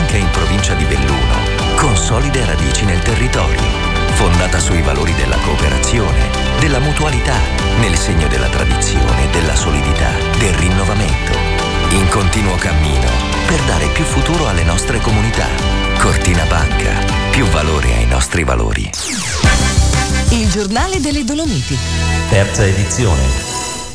banca in provincia di Belluno, con solide radici nel territorio, fondata sui valori della cooperazione, della mutualità, nel segno della tradizione, della solidità, del rinnovamento. In continuo cammino per dare più futuro alle nostre comunità. Cortina Banca, più valore ai nostri valori. Il giornale delle Dolomiti. Terza edizione.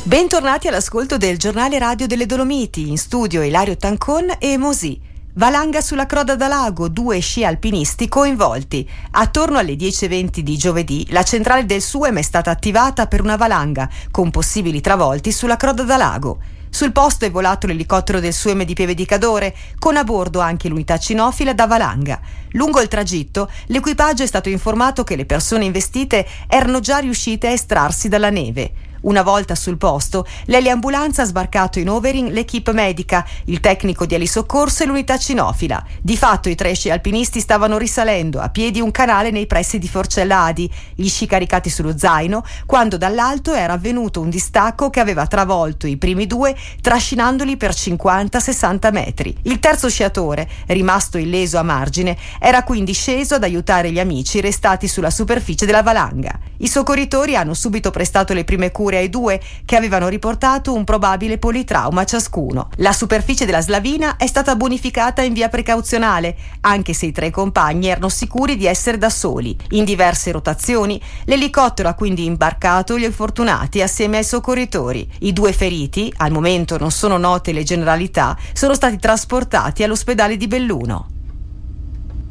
Bentornati all'ascolto del giornale radio delle Dolomiti, in studio Ilario Tancon e Mosì. Valanga sulla Croda da Lago, due sci alpinisti coinvolti. Attorno alle 10.20 di giovedì la centrale del SUEM è stata attivata per una valanga, con possibili travolti sulla Croda da Lago. Sul posto è volato l'elicottero del Sueme di Pieve di Cadore, con a bordo anche l'unità cinofila da valanga. Lungo il tragitto, l'equipaggio è stato informato che le persone investite erano già riuscite a estrarsi dalla neve. Una volta sul posto, l'eliambulanza ha sbarcato in Overing l'equipe medica, il tecnico di alisoccorso e l'unità cinofila. Di fatto i tre sci alpinisti stavano risalendo a piedi un canale nei pressi di Forcella Adi, gli sci caricati sullo zaino, quando dall'alto era avvenuto un distacco che aveva travolto i primi due, trascinandoli per 50-60 metri. Il terzo sciatore, rimasto illeso a margine, era quindi sceso ad aiutare gli amici restati sulla superficie della valanga. I soccorritori hanno subito prestato le prime cure ai due che avevano riportato un probabile politrauma ciascuno. La superficie della slavina è stata bonificata in via precauzionale, anche se i tre compagni erano sicuri di essere da soli. In diverse rotazioni, l'elicottero ha quindi imbarcato gli infortunati assieme ai soccorritori. I due feriti, al momento non sono note le generalità, sono stati trasportati all'ospedale di Belluno.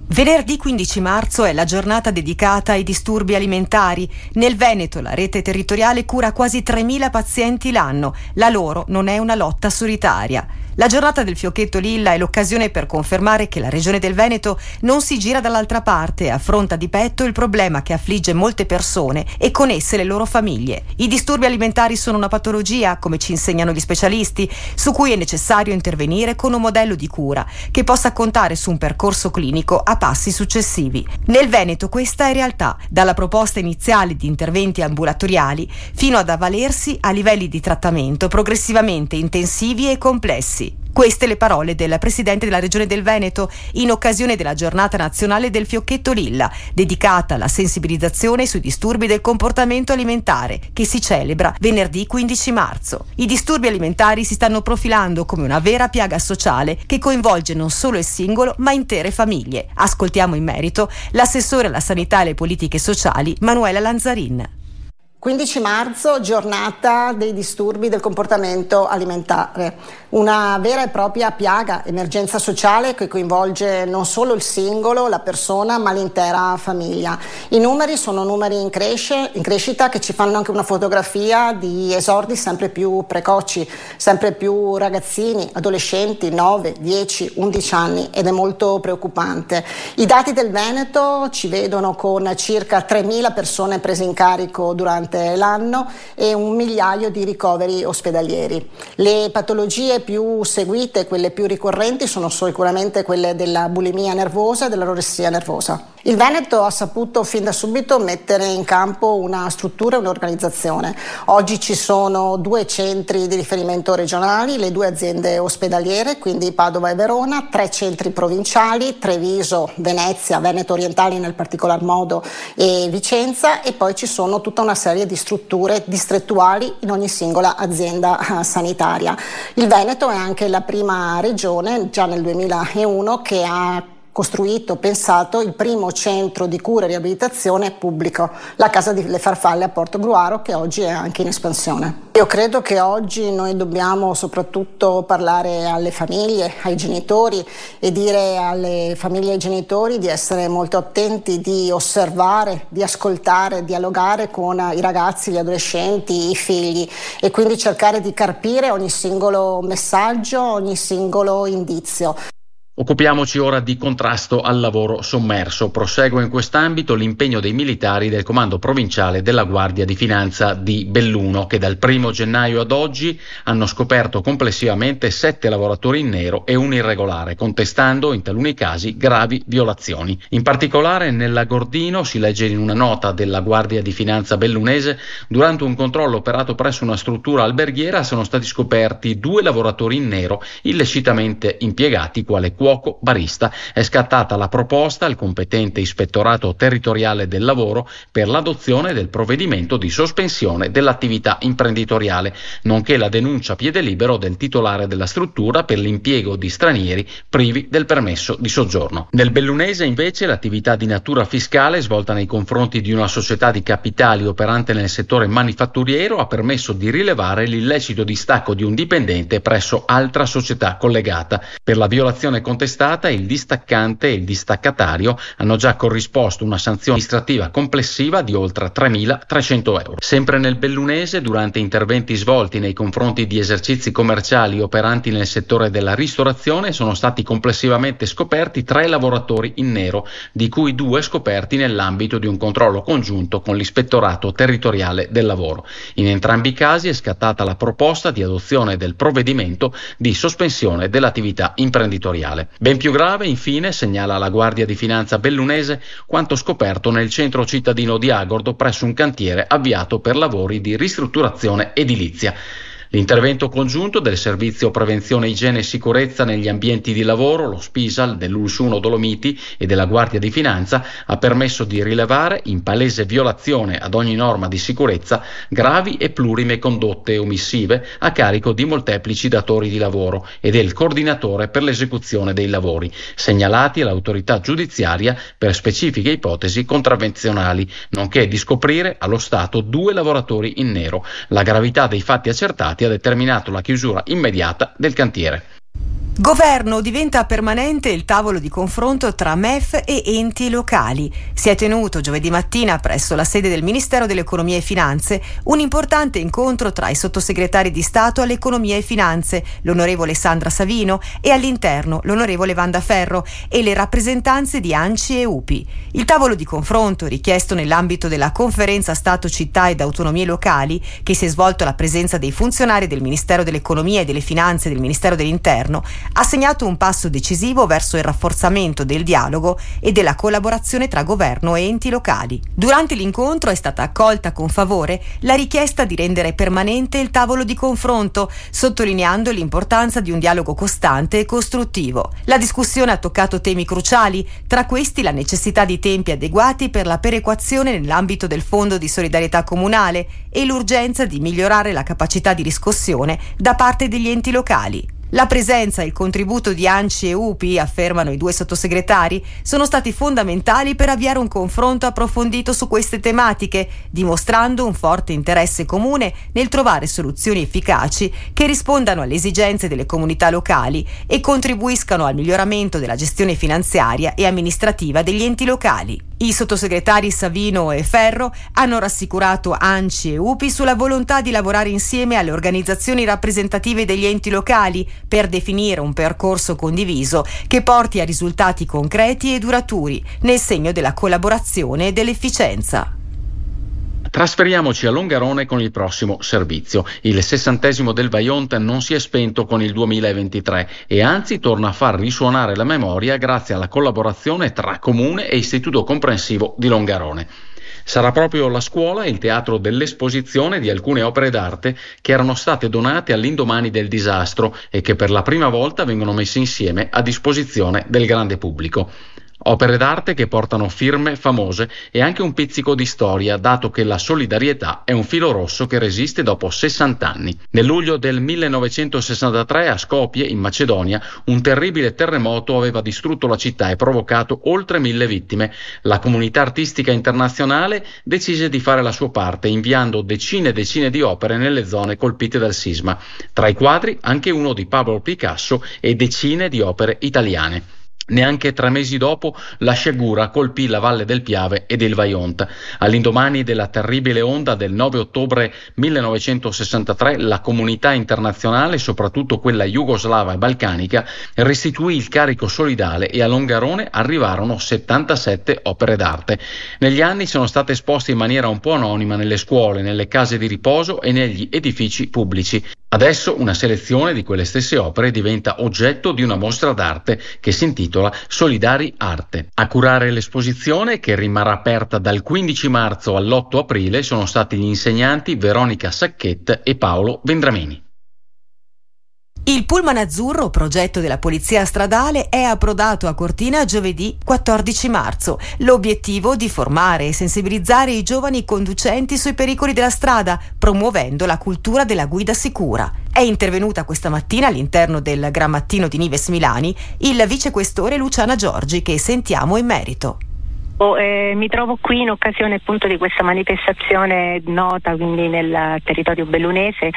Venerdì 15 marzo è la giornata dedicata ai disturbi alimentari. Nel Veneto la rete territoriale cura quasi 3.000 pazienti l'anno. La loro non è una lotta solitaria. La giornata del fiocchetto lilla è l'occasione per confermare che la regione del Veneto non si gira dall'altra parte e affronta di petto il problema che affligge molte persone e con esse le loro famiglie. I disturbi alimentari sono una patologia, come ci insegnano gli specialisti, su cui è necessario intervenire con un modello di cura che possa contare su un percorso clinico a passi successivi. Nel Veneto questa è realtà, dalla proposta iniziale di interventi ambulatoriali fino ad avvalersi a livelli di trattamento progressivamente intensivi e complessi. Queste le parole del Presidente della Regione del Veneto in occasione della giornata nazionale del fiocchetto lilla, dedicata alla sensibilizzazione sui disturbi del comportamento alimentare, che si celebra venerdì 15 marzo. I disturbi alimentari si stanno profilando come una vera piaga sociale che coinvolge non solo il singolo, ma intere famiglie. Ascoltiamo in merito l'assessore alla sanità e alle politiche sociali Manuela Lanzarin. 15 marzo, giornata dei disturbi del comportamento alimentare, una vera e propria piaga, emergenza sociale che coinvolge non solo il singolo, la persona, ma l'intera famiglia. I numeri sono numeri in, cresce, in crescita che ci fanno anche una fotografia di esordi sempre più precoci, sempre più ragazzini, adolescenti, 9, 10, 11 anni ed è molto preoccupante. I dati del Veneto ci vedono con circa 3.000 persone prese in carico durante durante l'anno e un migliaio di ricoveri ospedalieri. Le patologie più seguite, quelle più ricorrenti, sono sicuramente quelle della bulimia nervosa e dell'anoressia nervosa. Il Veneto ha saputo fin da subito mettere in campo una struttura e un'organizzazione. Oggi ci sono due centri di riferimento regionali, le due aziende ospedaliere, quindi Padova e Verona, tre centri provinciali, Treviso, Venezia, Veneto orientali nel particolar modo e Vicenza e poi ci sono tutta una serie di strutture distrettuali in ogni singola azienda eh, sanitaria. Il Veneto è anche la prima regione, già nel 2001, che ha costruito, pensato il primo centro di cura e riabilitazione pubblico, la Casa delle Farfalle a Porto Gruaro, che oggi è anche in espansione. Io credo che oggi noi dobbiamo soprattutto parlare alle famiglie, ai genitori e dire alle famiglie e ai genitori di essere molto attenti, di osservare, di ascoltare, dialogare con i ragazzi, gli adolescenti, i figli e quindi cercare di carpire ogni singolo messaggio, ogni singolo indizio. Occupiamoci ora di contrasto al lavoro sommerso. Prosegue in quest'ambito l'impegno dei militari del Comando Provinciale della Guardia di Finanza di Belluno, che dal 1 gennaio ad oggi hanno scoperto complessivamente sette lavoratori in nero e un irregolare, contestando in taluni casi gravi violazioni. In particolare nella Gordino si legge in una nota della Guardia di Finanza bellunese, durante un controllo operato presso una struttura alberghiera sono stati scoperti due lavoratori in nero illecitamente impiegati quale cuoco, barista. È scattata la proposta al competente ispettorato territoriale del lavoro per l'adozione del provvedimento di sospensione dell'attività imprenditoriale, nonché la denuncia a piede libero del titolare della struttura per l'impiego di stranieri privi del permesso di soggiorno. Nel Bellunese invece l'attività di natura fiscale svolta nei confronti di una società di capitali operante nel settore manifatturiero ha permesso di rilevare l'illecito distacco di un dipendente presso altra società collegata. Per la violazione contestata il distaccante e il distaccatario hanno già corrisposto una sanzione amministrativa complessiva di oltre 3.300 euro. Sempre nel Bellunese, durante interventi svolti nei confronti di esercizi commerciali operanti nel settore della ristorazione, sono stati complessivamente scoperti tre lavoratori in nero, di cui due scoperti nell'ambito di un controllo congiunto con l'ispettorato territoriale del lavoro. In entrambi i casi è scattata la proposta di adozione del provvedimento di sospensione dell'attività imprenditoriale. Ben più grave, infine, segnala la Guardia di Finanza bellunese quanto scoperto nel centro cittadino di Agordo presso un cantiere avviato per lavori di ristrutturazione edilizia. L'intervento congiunto del Servizio Prevenzione Igiene e Sicurezza negli ambienti di lavoro, lo SPISAL dell'Ulsuno Dolomiti e della Guardia di Finanza ha permesso di rilevare, in palese violazione ad ogni norma di sicurezza, gravi e plurime condotte omissive a carico di molteplici datori di lavoro e del coordinatore per l'esecuzione dei lavori, segnalati all'autorità giudiziaria per specifiche ipotesi contravvenzionali, nonché di scoprire allo Stato due lavoratori in nero. La gravità dei fatti accertati ha determinato la chiusura immediata del cantiere. Governo diventa permanente il tavolo di confronto tra MEF e enti locali. Si è tenuto giovedì mattina presso la sede del Ministero dell'Economia e Finanze un importante incontro tra i sottosegretari di Stato all'Economia e Finanze, l'onorevole Sandra Savino, e all'interno l'onorevole Vanda Ferro e le rappresentanze di ANCI e UPI. Il tavolo di confronto, richiesto nell'ambito della conferenza Stato, Città ed Autonomie Locali, che si è svolto alla presenza dei funzionari del Ministero dell'Economia e delle Finanze e del Ministero dell'Interno, ha segnato un passo decisivo verso il rafforzamento del dialogo e della collaborazione tra governo e enti locali. Durante l'incontro è stata accolta con favore la richiesta di rendere permanente il tavolo di confronto, sottolineando l'importanza di un dialogo costante e costruttivo. La discussione ha toccato temi cruciali, tra questi la necessità di tempi adeguati per la perequazione nell'ambito del Fondo di solidarietà comunale e l'urgenza di migliorare la capacità di riscossione da parte degli enti locali. La presenza e il contributo di ANCI e UPI, affermano i due sottosegretari, sono stati fondamentali per avviare un confronto approfondito su queste tematiche, dimostrando un forte interesse comune nel trovare soluzioni efficaci che rispondano alle esigenze delle comunità locali e contribuiscano al miglioramento della gestione finanziaria e amministrativa degli enti locali. I sottosegretari Savino e Ferro hanno rassicurato ANCI e UPI sulla volontà di lavorare insieme alle organizzazioni rappresentative degli enti locali per definire un percorso condiviso che porti a risultati concreti e duraturi nel segno della collaborazione e dell'efficienza. Trasferiamoci a Longarone con il prossimo servizio. Il sessantesimo del Vajont non si è spento con il 2023 e anzi torna a far risuonare la memoria grazie alla collaborazione tra Comune e Istituto Comprensivo di Longarone. Sarà proprio la scuola il teatro dell'esposizione di alcune opere d'arte che erano state donate all'indomani del disastro e che per la prima volta vengono messe insieme a disposizione del grande pubblico. Opere d'arte che portano firme famose e anche un pizzico di storia, dato che la solidarietà è un filo rosso che resiste dopo 60 anni. Nel luglio del 1963 a Skopje, in Macedonia, un terribile terremoto aveva distrutto la città e provocato oltre mille vittime. La comunità artistica internazionale decise di fare la sua parte, inviando decine e decine di opere nelle zone colpite dal sisma. Tra i quadri anche uno di Pablo Picasso e decine di opere italiane. Neanche tre mesi dopo la sciagura colpì la valle del Piave e del Vajont. All'indomani della terribile onda del 9 ottobre 1963 la comunità internazionale, soprattutto quella jugoslava e balcanica, restituì il carico solidale e a Longarone arrivarono 77 opere d'arte. Negli anni sono state esposte in maniera un po' anonima nelle scuole, nelle case di riposo e negli edifici pubblici. Adesso una selezione di quelle stesse opere diventa oggetto di una mostra d'arte che si intitola Solidari Arte. A curare l'esposizione, che rimarrà aperta dal 15 marzo all'8 aprile, sono stati gli insegnanti Veronica Sacchetta e Paolo Vendramini. Il pullman azzurro, progetto della Polizia Stradale, è approdato a Cortina giovedì 14 marzo. L'obiettivo di formare e sensibilizzare i giovani conducenti sui pericoli della strada, promuovendo la cultura della guida sicura. È intervenuta questa mattina all'interno del Gran Mattino di Nives Milani il vicequestore Luciana Giorgi che sentiamo in merito. Eh, mi trovo qui in occasione appunto di questa manifestazione nota quindi nel territorio bellunese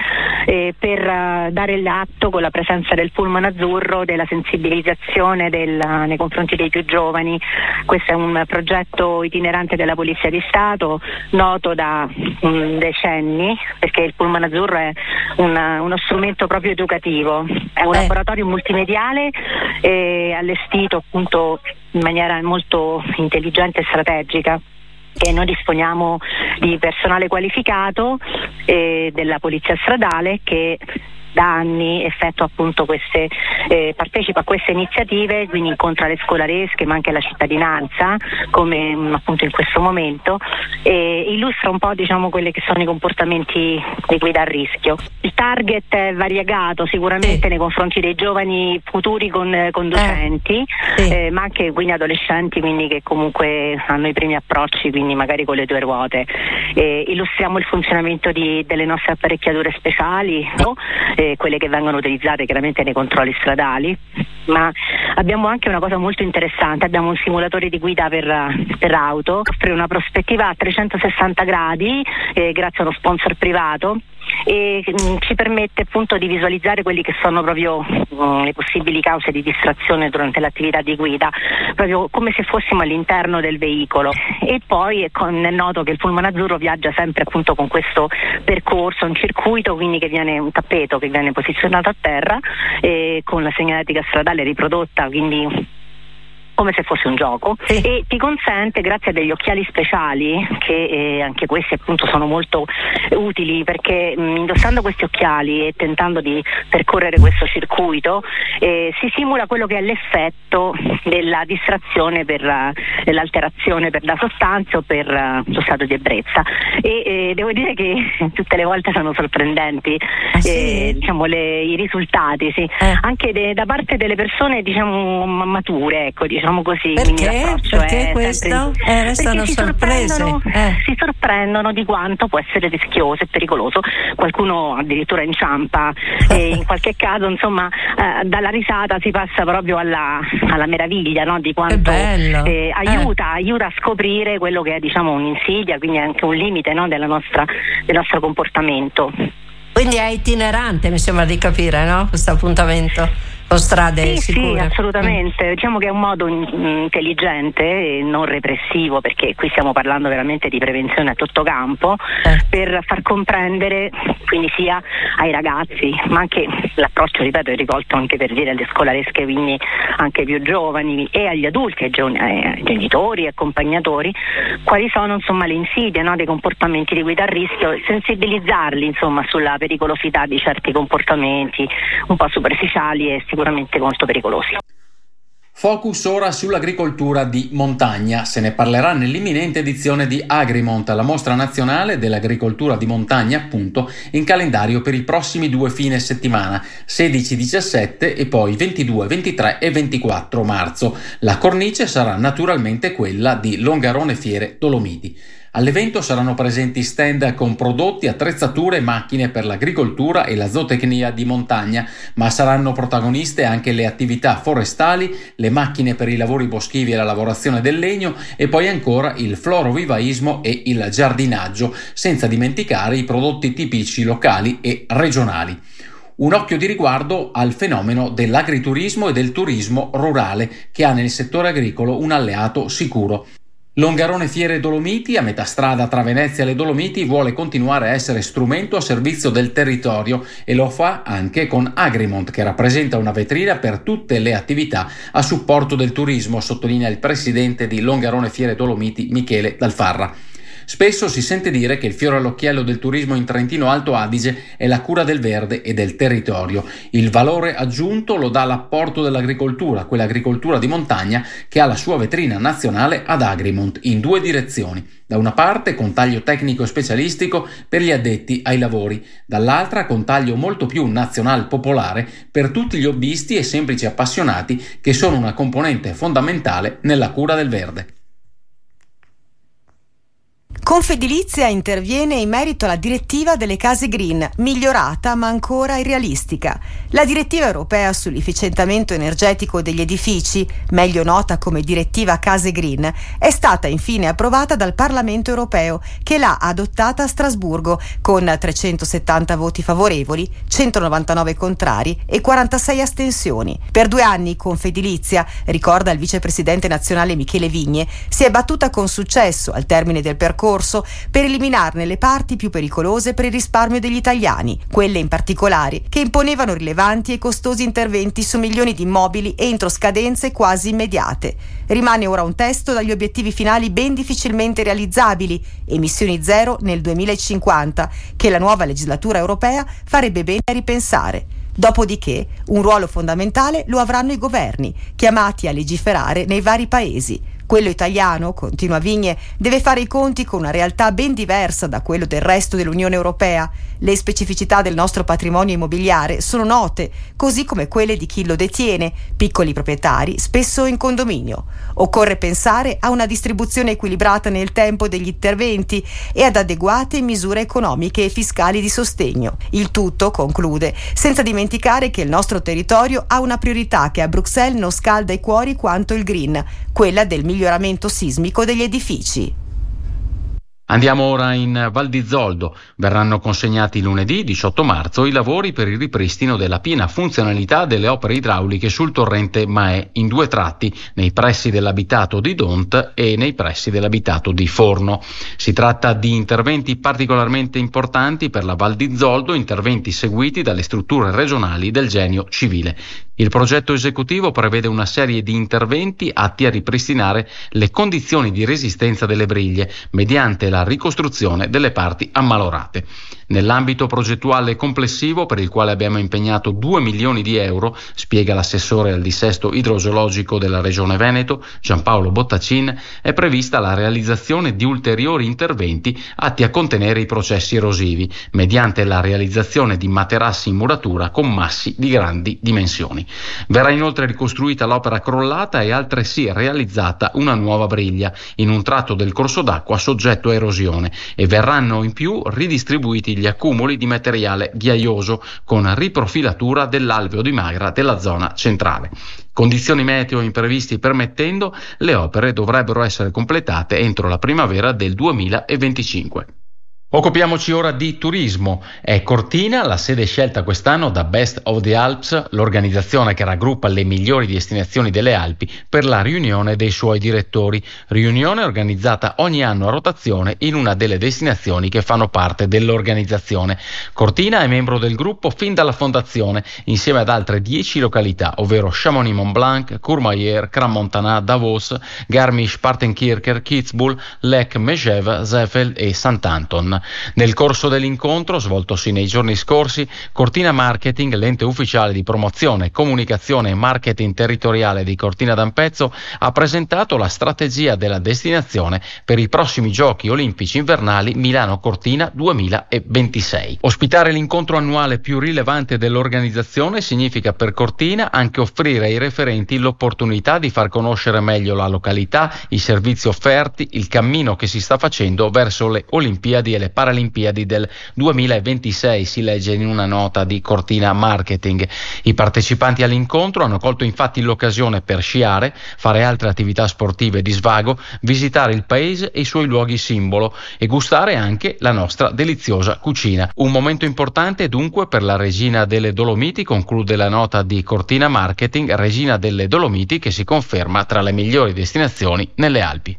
eh, per uh, dare l'atto con la presenza del pullman azzurro della sensibilizzazione del, nei confronti dei più giovani. Questo è un progetto itinerante della Polizia di Stato noto da um, decenni perché il pullman azzurro è una, uno strumento proprio educativo, è un eh. laboratorio multimediale eh, allestito appunto in maniera molto intelligente e strategica che noi disponiamo di personale qualificato eh, della polizia stradale che da anni queste, eh, partecipa a queste iniziative, quindi incontra le scolaresche ma anche la cittadinanza come mm, appunto in questo momento e illustra un po' diciamo quelli che sono i comportamenti di guida a rischio. Il target è variegato sicuramente sì. nei confronti dei giovani futuri con, eh, conducenti eh, sì. eh, ma anche quindi adolescenti quindi che comunque hanno i primi approcci quindi magari con le due ruote. illustriamo il funzionamento di, delle nostre apparecchiature speciali no? Quelle che vengono utilizzate chiaramente nei controlli stradali, ma abbiamo anche una cosa molto interessante, abbiamo un simulatore di guida per, per auto, offre una prospettiva a 360 gradi eh, grazie a uno sponsor privato e mh, mm, ci permette appunto di visualizzare quelli che sono proprio mh, mm, le possibili cause di distrazione durante l'attività di guida, proprio come se fossimo all'interno del veicolo. E poi è, con, è noto che il Pullman Azzurro viaggia sempre appunto con questo percorso, un circuito quindi che viene un tappeto che viene posizionato a terra e con la segnaletica stradale riprodotta, quindi come se fosse un gioco sì. e ti consente grazie a degli occhiali speciali che eh, anche questi appunto sono molto utili perché mh, indossando questi occhiali e tentando di percorrere questo circuito eh, si simula quello che è l'effetto della distrazione per uh, l'alterazione per la sostanza o per uh, lo stato di ebbrezza e eh, devo dire che tutte le volte sono sorprendenti ah, sì? Eh, diciamo, le, i risultati sì. Eh. anche de, da parte delle persone diciamo mature ecco diciamo diciamo così. Perché? Perché questo? Eh, restano si sorprese. Sorprendono, eh. Si sorprendono di quanto può essere rischioso e pericoloso. Qualcuno addirittura inciampa e in qualche caso insomma eh, dalla risata si passa proprio alla, alla meraviglia no? di quanto eh, aiuta, aiuta, a scoprire quello che è diciamo un'insidia, quindi anche un limite no? nostra, del nostro comportamento. Quindi è itinerante, mi sembra di capire, no? Questo appuntamento o strade sì, sicure? Sì, assolutamente. Mm. Diciamo che è un modo intelligente e non repressivo, perché qui stiamo parlando veramente di prevenzione a tutto campo, eh. per far comprendere quindi sia ai ragazzi, ma anche l'approccio, ripeto, è rivolto anche per dire alle scolaresche, quindi anche più giovani e agli adulti, ai, genitori e accompagnatori, quali sono insomma le insidie no, dei comportamenti di guida a rischio e sensibilizzarli insomma sulla pericolosità di certi comportamenti un po' superficiali e sicuramente molto pericolosi. Focus ora sull'agricoltura di montagna. Se ne parlerà nell'imminente edizione di Agrimont, la mostra nazionale dell'agricoltura di montagna, appunto, in calendario per i prossimi due fine settimana, 16-17 e poi 22, 23 e 24 marzo. La cornice sarà naturalmente quella di Longarone Fiere Dolomiti. All'evento saranno presenti stand con prodotti, attrezzature e macchine per l'agricoltura e la zootecnia di montagna, ma saranno protagoniste anche le attività forestali, le macchine per i lavori boschivi e la lavorazione del legno e poi ancora il florovivaismo e il giardinaggio, senza dimenticare i prodotti tipici locali e regionali. Un occhio di riguardo al fenomeno dell'agriturismo e del turismo rurale, che ha nel settore agricolo un alleato sicuro. Longarone Fiere Dolomiti, a metà strada tra Venezia e le Dolomiti, vuole continuare a essere strumento a servizio del territorio e lo fa anche con Agrimont, che rappresenta una vetrina per tutte le attività a supporto del turismo, sottolinea il presidente di Longarone Fiere Dolomiti, Michele Dalfarra. Spesso si sente dire che il fiore all'occhiello del turismo in Trentino Alto Adige è la cura del verde e del territorio. Il valore aggiunto lo dà l'apporto dell'agricoltura, quell'agricoltura di montagna che ha la sua vetrina nazionale ad Agrimont in due direzioni. Da una parte con taglio tecnico specialistico per gli addetti ai lavori, dall'altra con taglio molto più nazional popolare per tutti gli hobbisti e semplici appassionati che sono una componente fondamentale nella cura del verde. Confedilizia interviene in merito alla direttiva delle case green, migliorata ma ancora irrealistica. La direttiva europea sull'efficientamento energetico degli edifici, meglio nota come direttiva case green, è stata infine approvata dal Parlamento europeo che l'ha adottata a Strasburgo con 370 voti favorevoli, 199 contrari e 46 astensioni. Per due anni Confedilizia, ricorda il vicepresidente nazionale Michele Vigne, si è battuta con successo al termine del percorso corso per eliminarne le parti più pericolose per il risparmio degli italiani, quelle in particolare che imponevano rilevanti e costosi interventi su milioni di immobili entro scadenze quasi immediate. Rimane ora un testo dagli obiettivi finali ben difficilmente realizzabili, emissioni zero nel 2050, che la nuova legislatura europea farebbe bene a ripensare. Dopodiché un ruolo fondamentale lo avranno i governi, chiamati a legiferare nei vari paesi. Quello italiano, continua Vigne, deve fare i conti con una realtà ben diversa da quello del resto dell'Unione Europea. Le specificità del nostro patrimonio immobiliare sono note, così come quelle di chi lo detiene, piccoli proprietari, spesso in condominio. Occorre pensare a una distribuzione equilibrata nel tempo degli interventi e ad adeguate misure economiche e fiscali di sostegno. Il tutto, conclude, senza dimenticare che il nostro territorio ha una priorità che a Bruxelles non scalda i cuori quanto il green, quella del miglioramento sismico degli edifici. Andiamo ora in Val di Zoldo. Verranno consegnati lunedì 18 marzo i lavori per il ripristino della piena funzionalità delle opere idrauliche sul torrente Mae in due tratti, nei pressi dell'abitato di Dont e nei pressi dell'abitato di Forno. Si tratta di interventi particolarmente importanti per la Val di Zoldo, interventi seguiti dalle strutture regionali del genio civile. Il progetto esecutivo prevede una serie di interventi atti a ripristinare le condizioni di resistenza delle briglie mediante la ricostruzione delle parti ammalorate. Nell'ambito progettuale complessivo, per il quale abbiamo impegnato 2 milioni di euro, spiega l'assessore al dissesto idrogeologico della Regione Veneto, Giampaolo Bottacin, è prevista la realizzazione di ulteriori interventi atti a contenere i processi erosivi, mediante la realizzazione di materassi in muratura con massi di grandi dimensioni. Verrà inoltre ricostruita l'opera crollata e altresì realizzata una nuova briglia in un tratto del corso d'acqua soggetto a erosione e verranno in più ridistribuiti gli accumuli di materiale ghiaioso con riprofilatura dell'alveo di magra della zona centrale. Condizioni meteo imprevisti permettendo, le opere dovrebbero essere completate entro la primavera del 2025. Occupiamoci ora di turismo. È Cortina la sede scelta quest'anno da Best of the Alps, l'organizzazione che raggruppa le migliori destinazioni delle Alpi per la riunione dei suoi direttori. Riunione organizzata ogni anno a rotazione in una delle destinazioni che fanno parte dell'organizzazione. Cortina è membro del gruppo fin dalla fondazione, insieme ad altre dieci località, ovvero Chamonix-Mont Blanc, Courmayeur, Cramontana, Davos, Garmisch-Partenkircher, Kitzbühel, Lech, Megève, Zeffel e Sant'Anton. Nel corso dell'incontro, svoltosi nei giorni scorsi, Cortina Marketing, l'ente ufficiale di promozione, comunicazione e marketing territoriale di Cortina d'Ampezzo, ha presentato la strategia della destinazione per i prossimi giochi olimpici invernali Milano-Cortina 2026. Ospitare l'incontro annuale più rilevante dell'organizzazione significa per Cortina anche offrire ai referenti l'opportunità di far conoscere meglio la località, i servizi offerti, il cammino che si sta facendo verso le Olimpiadi e le Paralimpiadi del 2026, si legge in una nota di Cortina Marketing. I partecipanti all'incontro hanno colto infatti l'occasione per sciare, fare altre attività sportive di svago, visitare il paese e i suoi luoghi simbolo e gustare anche la nostra deliziosa cucina. Un momento importante dunque per la Regina delle Dolomiti, conclude la nota di Cortina Marketing, Regina delle Dolomiti che si conferma tra le migliori destinazioni nelle Alpi.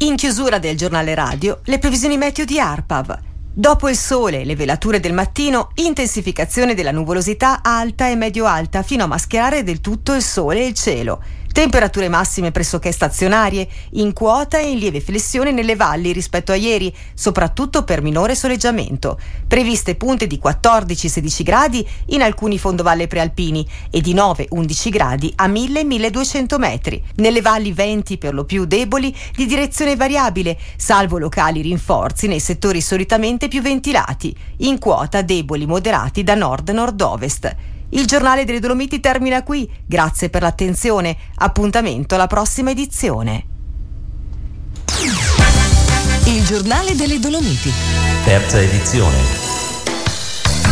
In chiusura del giornale radio, le previsioni meteo di ARPAV. Dopo il sole e le velature del mattino, intensificazione della nuvolosità alta e medio-alta fino a mascherare del tutto il sole e il cielo. Temperature massime pressoché stazionarie, in quota e in lieve flessione nelle valli rispetto a ieri, soprattutto per minore soleggiamento. Previste punte di 14-16 gradi in alcuni fondovalle prealpini e di 9-11 gradi a 1000-1200 metri. Nelle valli venti per lo più deboli di direzione variabile, salvo locali rinforzi nei settori solitamente più ventilati, in quota deboli moderati da nord-nord-ovest. Il giornale delle Dolomiti termina qui. Grazie per l'attenzione. Appuntamento alla prossima edizione. Il giornale delle Dolomiti. Terza edizione.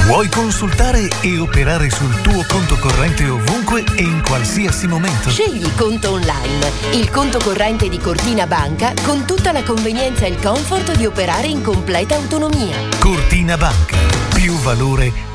Vuoi consultare e operare sul tuo conto corrente ovunque e in qualsiasi momento? Scegli Conto Online, il conto corrente di Cortina Banca con tutta la convenienza e il comfort di operare in completa autonomia. Cortina Banca. Più valore